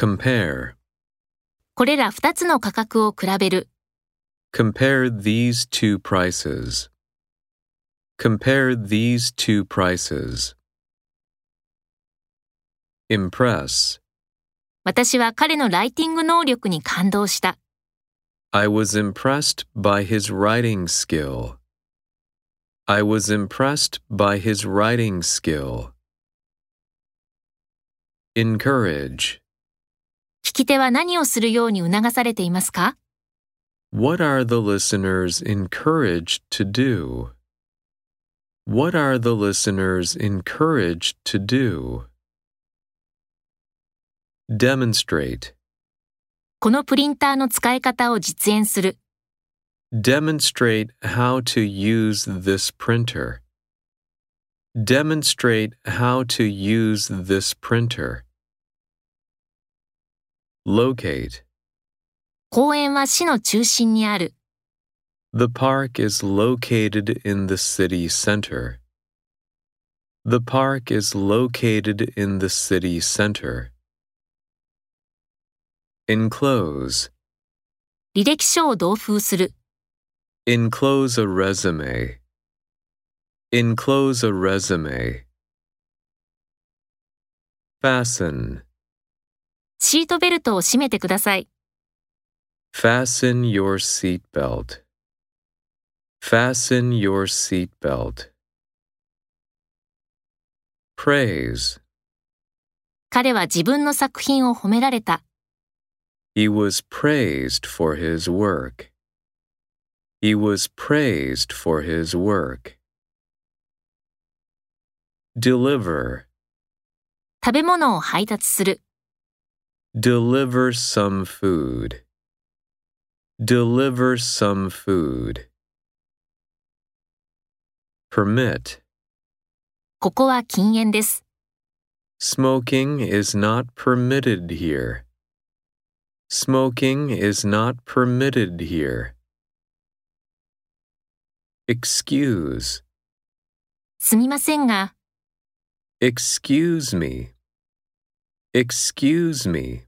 Compare. これら2つの価格を比べる。Compare these two prices. Compare these two prices. Impress. 私は彼のライティング能力に感動した。I was impressed by his writing skill. I was impressed by his writing skill. Encourage. 聞き手は何をするように促されていますか What are the listeners encouraged to do? What are the listeners encouraged to do? Demonstrate. このプリンターの使い方を実演する。Demonstrate how to use this printer. Demonstrate how to use this printer. Locate. 公園は市の中心にある。 The park is located in the city center. The park is located in the city center. Enclose. 履歴書を同封する。 Enclose a resume. Enclose a resume. Fasten. シートベルトを締めてください。Fasten your seatbelt. Fasten your seatbelt. Praise. 彼は自分の作品を褒められた。He was praised for his work. He was praised for his work. Deliver. 食べ物を配達する。Deliver some food. Deliver some food. Permit. ここは禁煙です。 Smoking is not permitted here. Smoking is not permitted here. Excuse. すみませんが、 Excuse me. Excuse me.